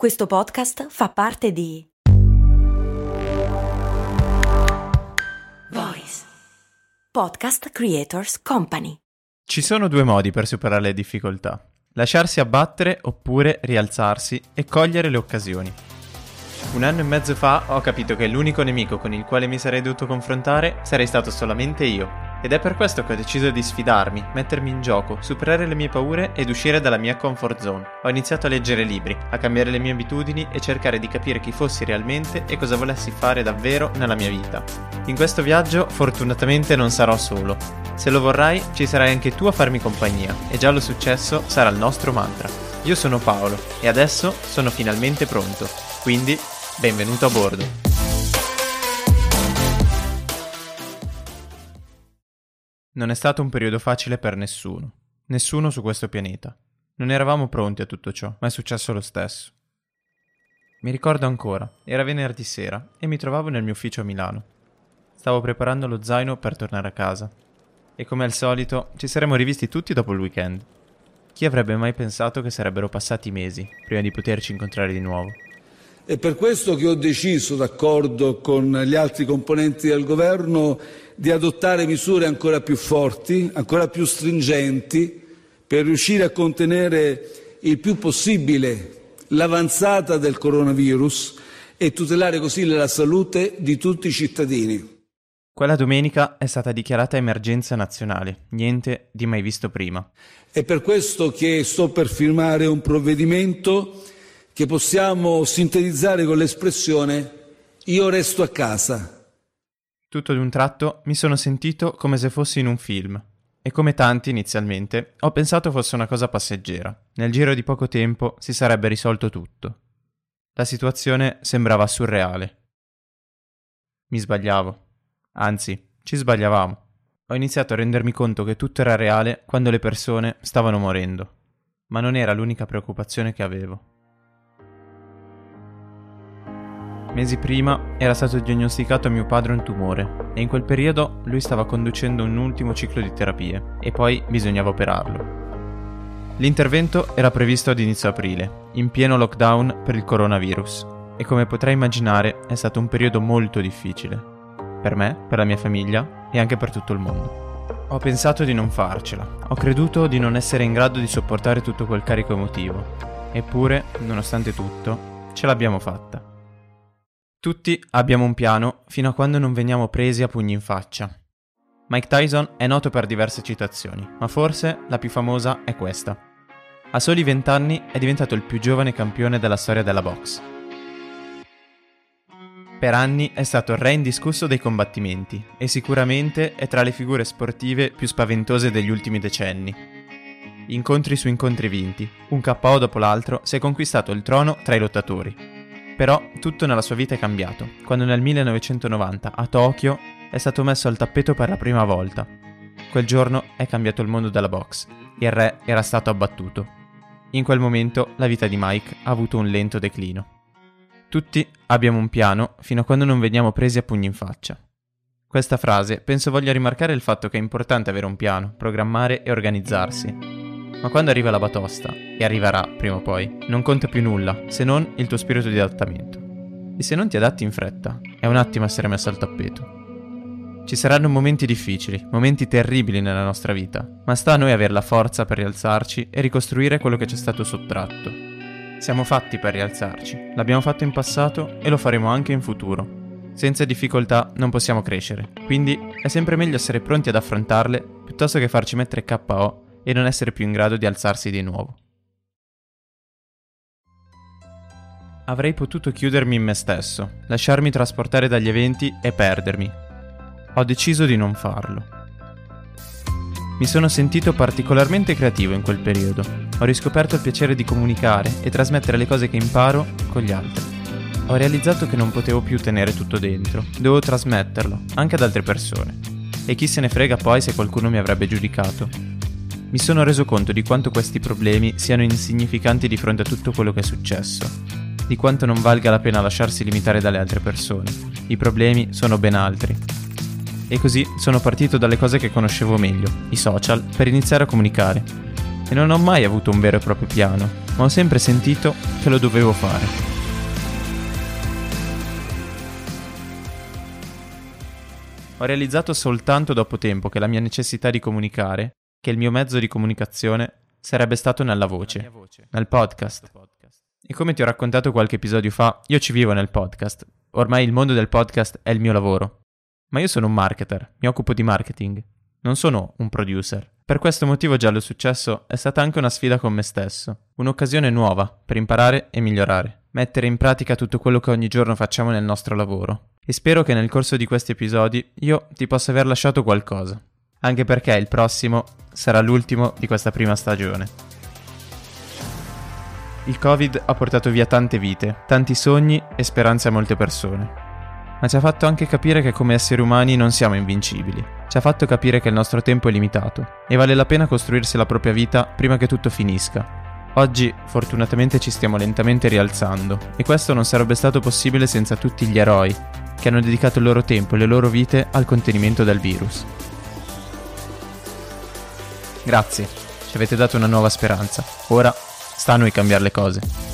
Questo podcast fa parte di Voice Podcast Creators Company. Ci sono due modi per superare le difficoltà. Lasciarsi abbattere oppure rialzarsi e cogliere le occasioni. Un anno e mezzo fa ho capito che l'unico nemico con il quale mi sarei dovuto confrontare sarei stato solamente io ed è per questo che ho deciso di sfidarmi, mettermi in gioco, superare le mie paure ed uscire dalla mia comfort zone. Ho iniziato a leggere libri, a cambiare le mie abitudini e cercare di capire chi fossi realmente e cosa volessi fare davvero nella mia vita. In questo viaggio fortunatamente non sarò solo. Se lo vorrai, ci sarai anche tu a farmi compagnia e già lo successo sarà il nostro mantra. Io sono Paolo e adesso sono finalmente pronto. Quindi, benvenuto a bordo. Non è stato un periodo facile per nessuno. Nessuno su questo pianeta. Non eravamo pronti a tutto ciò, ma è successo lo stesso. Mi ricordo ancora, era venerdì sera e mi trovavo nel mio ufficio a Milano. Stavo preparando lo zaino per tornare a casa. E come al solito, ci saremmo rivisti tutti dopo il weekend. Chi avrebbe mai pensato che sarebbero passati mesi prima di poterci incontrare di nuovo? È per questo che ho deciso, d'accordo con gli altri componenti del governo, di adottare misure ancora più forti, ancora più stringenti, per riuscire a contenere il più possibile l'avanzata del coronavirus e tutelare così la salute di tutti i cittadini. Quella domenica è stata dichiarata emergenza nazionale, niente di mai visto prima. È per questo che sto per firmare un provvedimento che possiamo sintetizzare con l'espressione io resto a casa. Tutto d'un tratto mi sono sentito come se fossi in un film e come tanti inizialmente ho pensato fosse una cosa passeggera. Nel giro di poco tempo si sarebbe risolto tutto. La situazione sembrava surreale. Mi sbagliavo. Anzi, ci sbagliavamo. Ho iniziato a rendermi conto che tutto era reale quando le persone stavano morendo. Ma non era l'unica preoccupazione che avevo. Mesi prima era stato diagnosticato a mio padre un tumore e in quel periodo lui stava conducendo un ultimo ciclo di terapie e poi bisognava operarlo. L'intervento era previsto ad inizio aprile, in pieno lockdown per il coronavirus, e come potrai immaginare è stato un periodo molto difficile. Per me, per la mia famiglia e anche per tutto il mondo. Ho pensato di non farcela, ho creduto di non essere in grado di sopportare tutto quel carico emotivo, eppure, nonostante tutto, ce l'abbiamo fatta. Tutti abbiamo un piano fino a quando non veniamo presi a pugni in faccia. Mike Tyson è noto per diverse citazioni, ma forse la più famosa è questa. A soli 20 anni è diventato il più giovane campione della storia della box. Per anni è stato il re indiscusso dei combattimenti e sicuramente è tra le figure sportive più spaventose degli ultimi decenni. Incontri su incontri vinti, un KO dopo l'altro, si è conquistato il trono tra i lottatori però tutto nella sua vita è cambiato, quando nel 1990 a Tokyo è stato messo al tappeto per la prima volta. Quel giorno è cambiato il mondo della box, il re era stato abbattuto. In quel momento la vita di Mike ha avuto un lento declino. Tutti abbiamo un piano fino a quando non veniamo presi a pugni in faccia. Questa frase penso voglia rimarcare il fatto che è importante avere un piano, programmare e organizzarsi, ma quando arriva la batosta, e arriverà prima o poi, non conta più nulla se non il tuo spirito di adattamento. E se non ti adatti in fretta, è un attimo essere messo al tappeto. Ci saranno momenti difficili, momenti terribili nella nostra vita, ma sta a noi avere la forza per rialzarci e ricostruire quello che ci è stato sottratto. Siamo fatti per rialzarci, l'abbiamo fatto in passato e lo faremo anche in futuro. Senza difficoltà non possiamo crescere, quindi è sempre meglio essere pronti ad affrontarle piuttosto che farci mettere KO e non essere più in grado di alzarsi di nuovo. Avrei potuto chiudermi in me stesso, lasciarmi trasportare dagli eventi e perdermi. Ho deciso di non farlo. Mi sono sentito particolarmente creativo in quel periodo. Ho riscoperto il piacere di comunicare e trasmettere le cose che imparo con gli altri. Ho realizzato che non potevo più tenere tutto dentro, dovevo trasmetterlo, anche ad altre persone. E chi se ne frega poi se qualcuno mi avrebbe giudicato, mi sono reso conto di quanto questi problemi siano insignificanti di fronte a tutto quello che è successo, di quanto non valga la pena lasciarsi limitare dalle altre persone. I problemi sono ben altri. E così sono partito dalle cose che conoscevo meglio, i social, per iniziare a comunicare. e non ho mai avuto un vero e proprio piano, ma ho sempre sentito che lo dovevo fare. Ho realizzato soltanto dopo tempo che la mia necessità di comunicare, che il mio mezzo di comunicazione sarebbe stato nella voce, nel podcast. E come ti ho raccontato qualche episodio fa, io ci vivo nel podcast. Ormai il mondo del podcast è il mio lavoro. Ma io sono un marketer, mi occupo di marketing. Non sono un producer. Per questo motivo Giallo Successo è stata anche una sfida con me stesso, un'occasione nuova per imparare e migliorare, mettere in pratica tutto quello che ogni giorno facciamo nel nostro lavoro. E spero che nel corso di questi episodi io ti possa aver lasciato qualcosa, anche perché il prossimo sarà l'ultimo di questa prima stagione. Il Covid ha portato via tante vite, tanti sogni e speranze a molte persone ma ci ha fatto anche capire che come esseri umani non siamo invincibili. Ci ha fatto capire che il nostro tempo è limitato e vale la pena costruirsi la propria vita prima che tutto finisca. Oggi fortunatamente ci stiamo lentamente rialzando e questo non sarebbe stato possibile senza tutti gli eroi che hanno dedicato il loro tempo e le loro vite al contenimento del virus. Grazie, ci avete dato una nuova speranza. Ora sta a noi cambiare le cose.